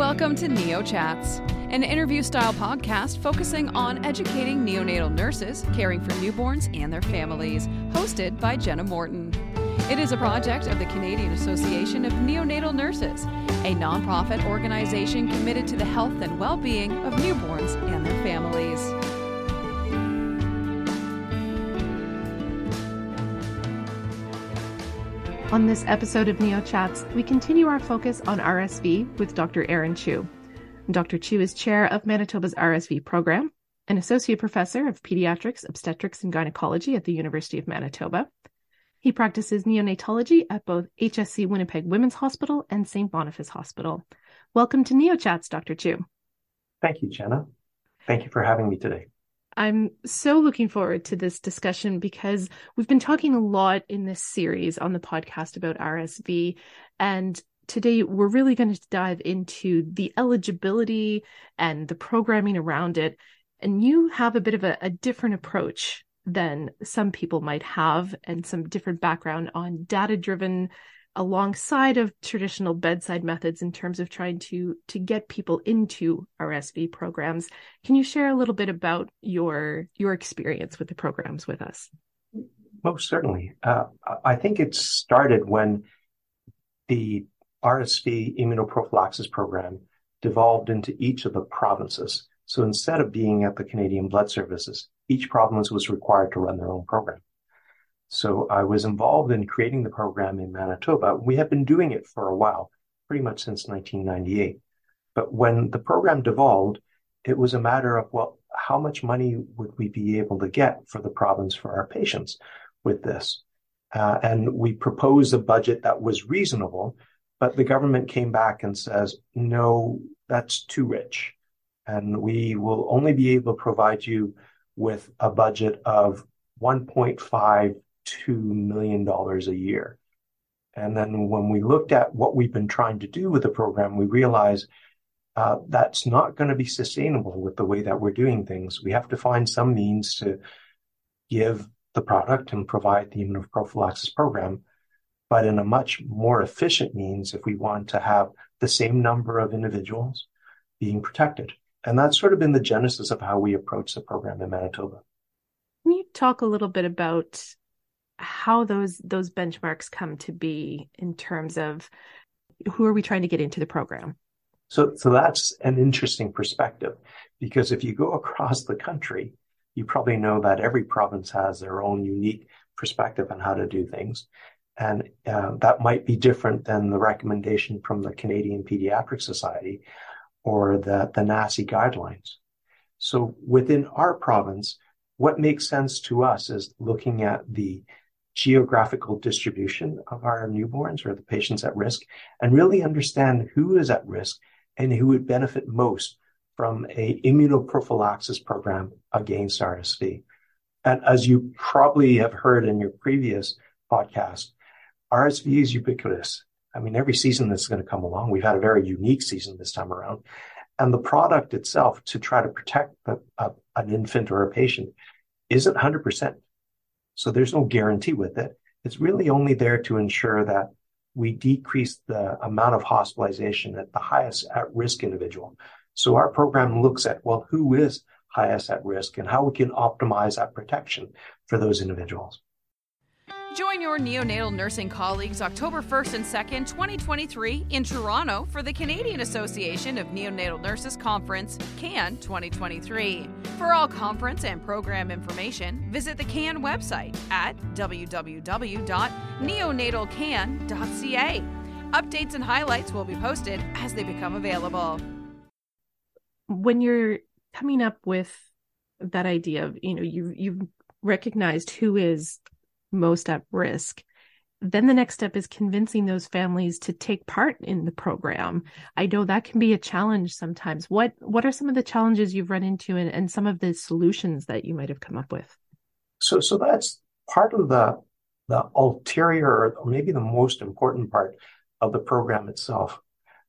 Welcome to Neo Chats, an interview style podcast focusing on educating neonatal nurses caring for newborns and their families, hosted by Jenna Morton. It is a project of the Canadian Association of Neonatal Nurses, a nonprofit organization committed to the health and well being of newborns and their families. On this episode of Neo Chats, we continue our focus on RSV with Dr. Aaron Chiu. Dr. Chiu is chair of Manitoba's RSV program, an associate professor of pediatrics, obstetrics, and gynecology at the University of Manitoba. He practices neonatology at both HSC Winnipeg Women's Hospital and St. Boniface Hospital. Welcome to Neo Chats, Dr. Chiu. Thank you, Jenna. Thank you for having me today. I'm so looking forward to this discussion because we've been talking a lot in this series on the podcast about RSV. And today we're really going to dive into the eligibility and the programming around it. And you have a bit of a, a different approach than some people might have and some different background on data driven alongside of traditional bedside methods in terms of trying to to get people into RSV programs. Can you share a little bit about your your experience with the programs with us? Most certainly. Uh, I think it started when the RSV immunoprophylaxis program devolved into each of the provinces. So instead of being at the Canadian Blood Services, each province was required to run their own program. So I was involved in creating the program in Manitoba. We have been doing it for a while, pretty much since 1998. But when the program devolved, it was a matter of, well, how much money would we be able to get for the province for our patients with this? Uh, and we proposed a budget that was reasonable, but the government came back and says, no, that's too rich. And we will only be able to provide you with a budget of 1.5 $2 million a year. And then when we looked at what we've been trying to do with the program, we realized uh, that's not going to be sustainable with the way that we're doing things. We have to find some means to give the product and provide the immunoprophylaxis program, but in a much more efficient means if we want to have the same number of individuals being protected. And that's sort of been the genesis of how we approach the program in Manitoba. Can you talk a little bit about how those those benchmarks come to be in terms of who are we trying to get into the program? So, so that's an interesting perspective because if you go across the country, you probably know that every province has their own unique perspective on how to do things. And uh, that might be different than the recommendation from the Canadian Pediatric Society or the, the NACI guidelines. So within our province, what makes sense to us is looking at the geographical distribution of our newborns or the patients at risk and really understand who is at risk and who would benefit most from a immunoprophylaxis program against RSV. And as you probably have heard in your previous podcast, RSV is ubiquitous. I mean, every season that's going to come along, we've had a very unique season this time around. And the product itself to try to protect a, a, uh, an infant or a patient isn't 100%. So there's no guarantee with it. It's really only there to ensure that we decrease the amount of hospitalization at the highest at risk individual. So our program looks at, well, who is highest at risk and how we can optimize that protection for those individuals. Join your neonatal nursing colleagues October 1st and 2nd, 2023, in Toronto for the Canadian Association of Neonatal Nurses Conference, CAN 2023. For all conference and program information, visit the CAN website at www.neonatalcan.ca. Updates and highlights will be posted as they become available. When you're coming up with that idea of, you know, you you've recognized who is most at risk then the next step is convincing those families to take part in the program. I know that can be a challenge sometimes. What what are some of the challenges you've run into and, and some of the solutions that you might have come up with? So so that's part of the the ulterior or maybe the most important part of the program itself.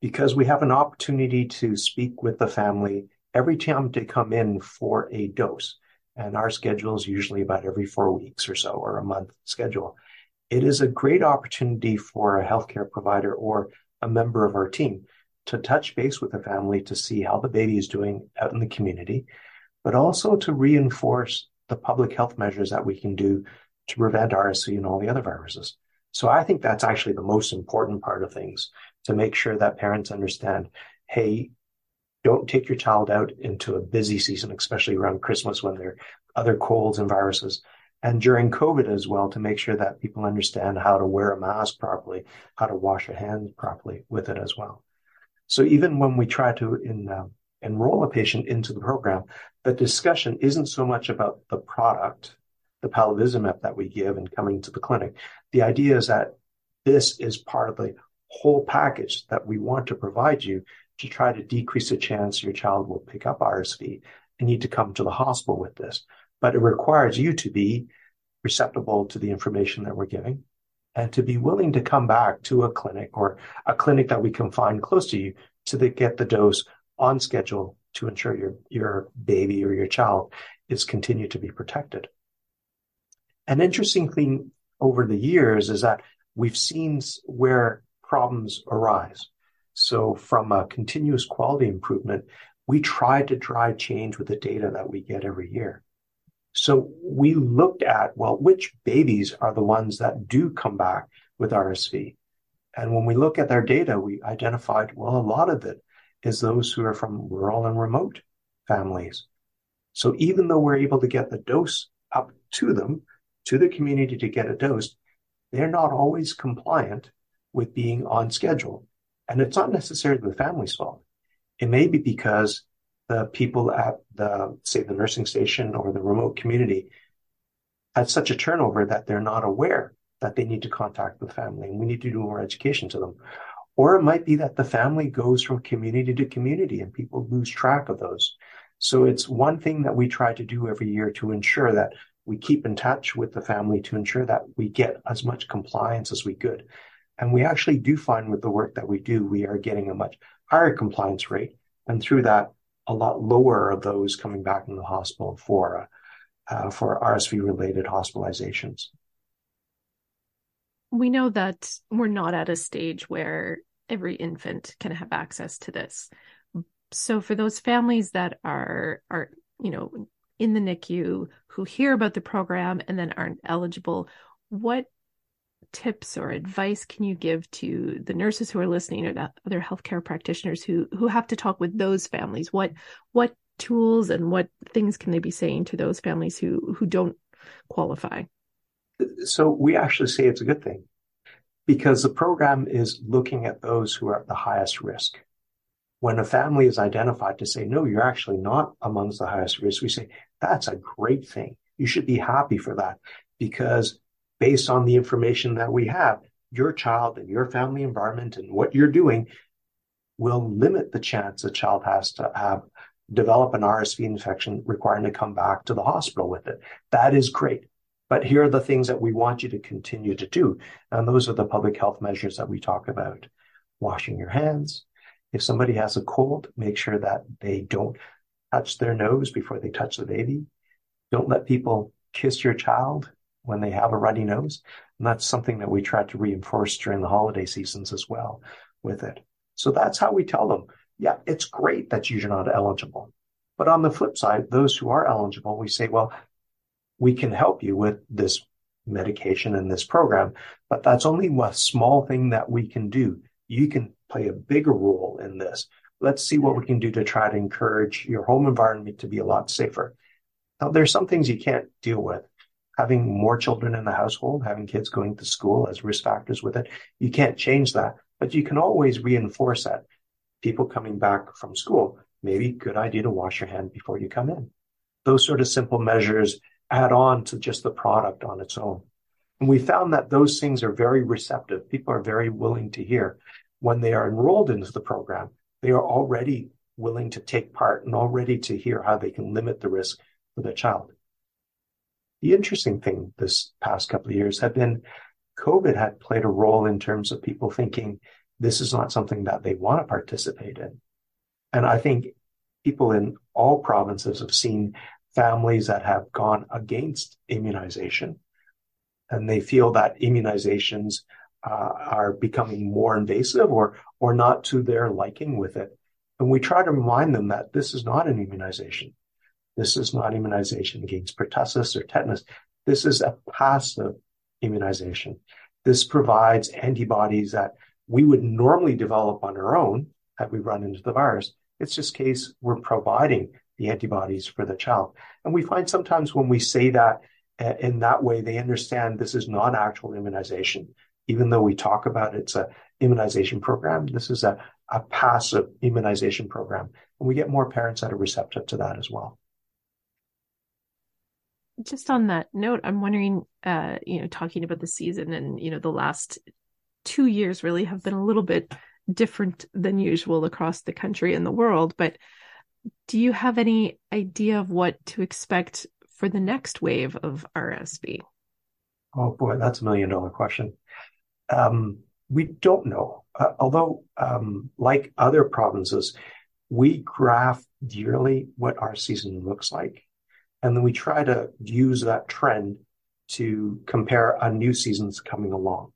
Because we have an opportunity to speak with the family every time they come in for a dose and our schedule is usually about every four weeks or so or a month schedule. It is a great opportunity for a healthcare provider or a member of our team to touch base with the family to see how the baby is doing out in the community, but also to reinforce the public health measures that we can do to prevent RSV and all the other viruses. So I think that's actually the most important part of things to make sure that parents understand, hey, don't take your child out into a busy season, especially around Christmas when there are other colds and viruses. And during COVID as well, to make sure that people understand how to wear a mask properly, how to wash your hands properly with it as well. So even when we try to in, uh, enroll a patient into the program, the discussion isn't so much about the product, the palivizumab that we give and coming to the clinic. The idea is that this is part of the whole package that we want to provide you to try to decrease the chance your child will pick up RSV and need to come to the hospital with this. But it requires you to be receptible to the information that we're giving and to be willing to come back to a clinic or a clinic that we can find close to you to the, get the dose on schedule to ensure your, your baby or your child is continued to be protected. An interesting thing over the years is that we've seen where problems arise. So from a continuous quality improvement, we try to drive change with the data that we get every year. So we looked at, well, which babies are the ones that do come back with RSV? And when we look at their data, we identified, well, a lot of it is those who are from rural and remote families. So even though we're able to get the dose up to them, to the community to get a dose, they're not always compliant with being on schedule. And it's not necessarily the family's fault. It may be because the people at the, say, the nursing station or the remote community had such a turnover that they're not aware that they need to contact the family and we need to do more education to them. Or it might be that the family goes from community to community and people lose track of those. So it's one thing that we try to do every year to ensure that we keep in touch with the family to ensure that we get as much compliance as we could. And we actually do find with the work that we do, we are getting a much higher compliance rate. And through that, a lot lower of those coming back in the hospital for, uh, for RSV related hospitalizations we know that we're not at a stage where every infant can have access to this. So for those families that are are you know in the NICU who hear about the program and then aren't eligible, what tips or advice can you give to the nurses who are listening or other healthcare practitioners who who have to talk with those families? What what tools and what things can they be saying to those families who who don't qualify? So we actually say it's a good thing because the program is looking at those who are at the highest risk. When a family is identified to say, no, you're actually not amongst the highest risk, we say, that's a great thing. You should be happy for that because based on the information that we have, your child and your family environment and what you're doing will limit the chance a child has to have develop an RSV infection requiring to come back to the hospital with it. That is great. But here are the things that we want you to continue to do. And those are the public health measures that we talk about. Washing your hands. If somebody has a cold, make sure that they don't touch their nose before they touch the baby. Don't let people kiss your child when they have a runny nose. And that's something that we try to reinforce during the holiday seasons as well with it. So that's how we tell them, yeah, it's great that you're not eligible. But on the flip side, those who are eligible, we say, well, we can help you with this medication and this program, but that's only a small thing that we can do. You can play a bigger role in this. Let's see what we can do to try to encourage your home environment to be a lot safer. Now, there's some things you can't deal with. Having more children in the household, having kids going to school as risk factors with it, you can't change that, but you can always reinforce that. People coming back from school, maybe good idea to wash your hand before you come in. Those sort of simple measures add on to just the product on its own. And we found that those things are very receptive. People are very willing to hear. When they are enrolled into the program, they are already willing to take part and already to hear how they can limit the risk for their child. The interesting thing this past couple of years have been COVID had played a role in terms of people thinking this is not something that they want to participate in. And I think people in all provinces have seen families that have gone against immunization and they feel that immunizations uh, are becoming more invasive or or not to their liking with it. And we try to remind them that this is not an immunization. This is not immunization against pertussis or tetanus. This is a passive immunization. This provides antibodies that we would normally develop on our own had we run into the virus. It's just case we're providing the antibodies for the child. And we find sometimes when we say that uh, in that way, they understand this is not actual immunization. Even though we talk about it's a immunization program, this is a, a passive immunization program. And we get more parents that are receptive to that as well. Just on that note, I'm wondering, uh, you know, talking about the season and, you know, the last two years really have been a little bit different than usual across the country and the world. But do you have any idea of what to expect for the next wave of RSV? Oh boy, that's a million dollar question. Um, we don't know. Uh, although, um, like other provinces, we graph yearly what our season looks like. And then we try to use that trend to compare a new seasons coming along.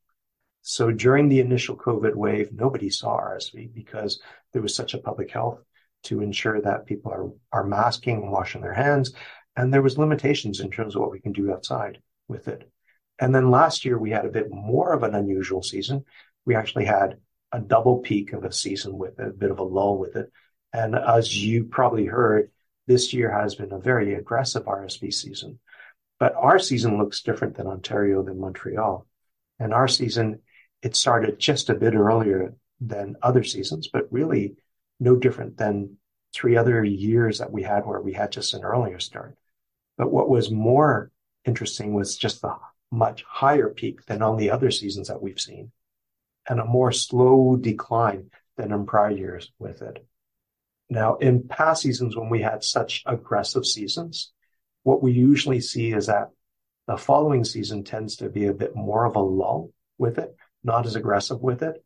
So during the initial COVID wave, nobody saw RSV because there was such a public health to ensure that people are, are masking and washing their hands. And there was limitations in terms of what we can do outside with it. And then last year we had a bit more of an unusual season. We actually had a double peak of a season with a bit of a lull with it. And as you probably heard, this year has been a very aggressive RSV season. But our season looks different than Ontario than Montreal. And our season, it started just a bit earlier than other seasons, but really no different than three other years that we had where we had just an earlier start. But what was more interesting was just the much higher peak than on the other seasons that we've seen and a more slow decline than in prior years with it. Now, in past seasons, when we had such aggressive seasons, what we usually see is that the following season tends to be a bit more of a lull with it, not as aggressive with it.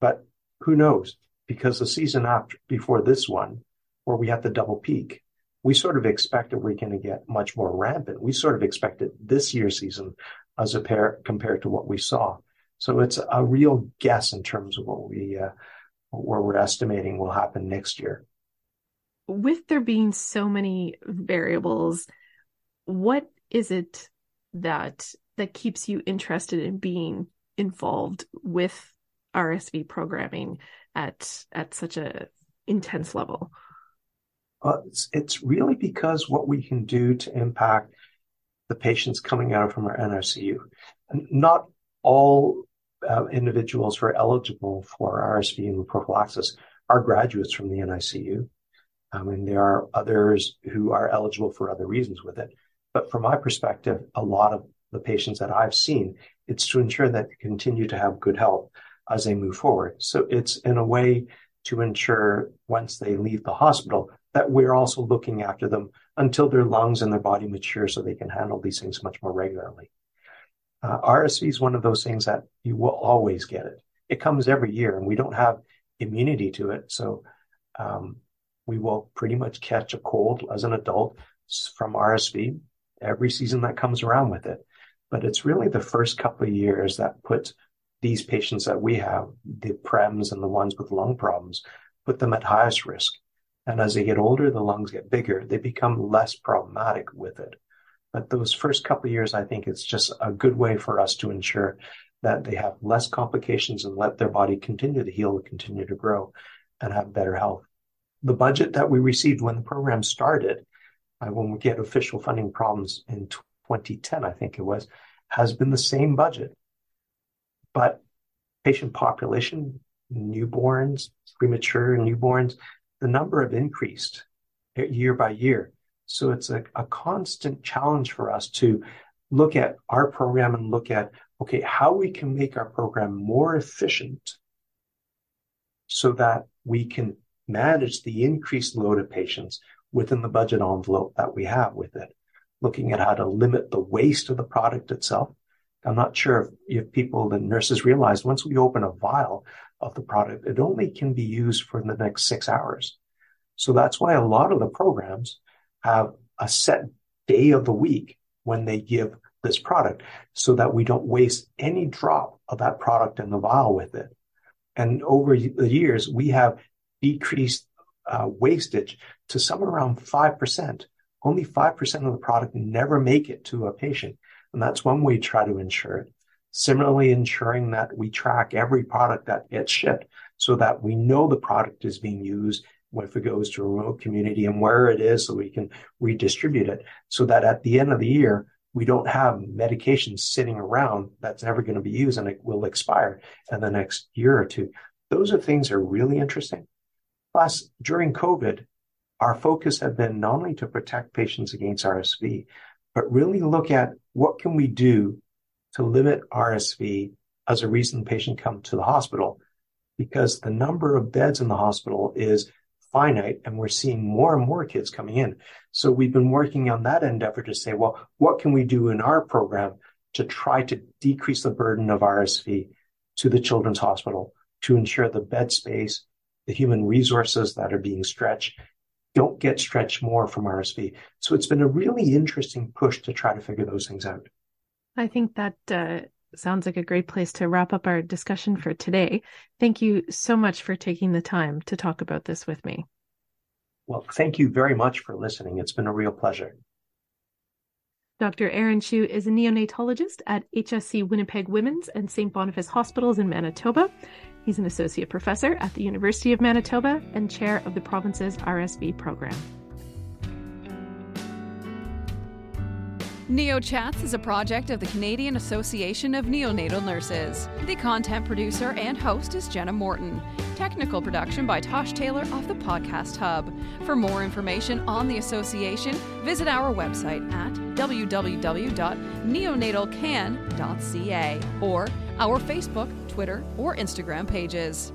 But who knows? because the season after before this one, where we had the double peak, we sort of expected we're going to get much more rampant. We sort of expected this year's season as a pair compared to what we saw. So it's a real guess in terms of what we uh, where we're estimating will happen next year. With there being so many variables, what is it that that keeps you interested in being involved with RSV programming at at such a intense level? Uh, it's, it's really because what we can do to impact the patients coming out from our NICU. Not all uh, individuals who are eligible for RSV and prophylaxis are graduates from the NICU. I mean, there are others who are eligible for other reasons with it. But from my perspective, a lot of the patients that I've seen, it's to ensure that they continue to have good health as they move forward. So it's in a way to ensure once they leave the hospital that we're also looking after them until their lungs and their body mature so they can handle these things much more regularly. Uh, RSV is one of those things that you will always get it. It comes every year and we don't have immunity to it. So um, we will pretty much catch a cold as an adult from RSV every season that comes around with it. But it's really the first couple of years that puts these patients that we have, the PREMs and the ones with lung problems, put them at highest risk. And as they get older, the lungs get bigger, they become less problematic with it. But those first couple of years, I think it's just a good way for us to ensure that they have less complications and let their body continue to heal and continue to grow and have better health. The budget that we received when the program started, uh, when we get official funding problems in 2010, I think it was, has been the same budget but patient population, newborns, premature newborns, the number have increased year by year. So it's a, a constant challenge for us to look at our program and look at, okay, how we can make our program more efficient so that we can manage the increased load of patients within the budget envelope that we have with it. Looking at how to limit the waste of the product itself, I'm not sure if, if people, the nurses realize once we open a vial of the product, it only can be used for the next six hours. So that's why a lot of the programs have a set day of the week when they give this product so that we don't waste any drop of that product in the vial with it. And over the years, we have decreased uh, wastage to somewhere around 5%. Only 5% of the product never make it to a patient. And that's one way to try to ensure it. Similarly, ensuring that we track every product that gets shipped so that we know the product is being used if it goes to a remote community and where it is so we can redistribute it so that at the end of the year, we don't have medications sitting around that's never going to be used and it will expire in the next year or two. Those are things that are really interesting. Plus, during COVID, our focus had been not only to protect patients against RSV, but really look at what can we do to limit RSV as a reason patient come to the hospital because the number of beds in the hospital is finite and we're seeing more and more kids coming in. So we've been working on that endeavor to say, well, what can we do in our program to try to decrease the burden of RSV to the children's hospital to ensure the bed space, the human resources that are being stretched don't get stretched more from RSV. So it's been a really interesting push to try to figure those things out. I think that uh, sounds like a great place to wrap up our discussion for today. Thank you so much for taking the time to talk about this with me. Well, thank you very much for listening. It's been a real pleasure. Dr. Aaron Chiu is a neonatologist at HSC Winnipeg Women's and St. Boniface Hospitals in Manitoba. He's an associate professor at the University of Manitoba and chair of the province's RSV program. NeoChats is a project of the Canadian Association of Neonatal Nurses. The content producer and host is Jenna Morton. Technical production by Tosh Taylor of the Podcast Hub. For more information on the association, visit our website at www.neonatalcan.ca or our Facebook, Twitter, or Instagram pages.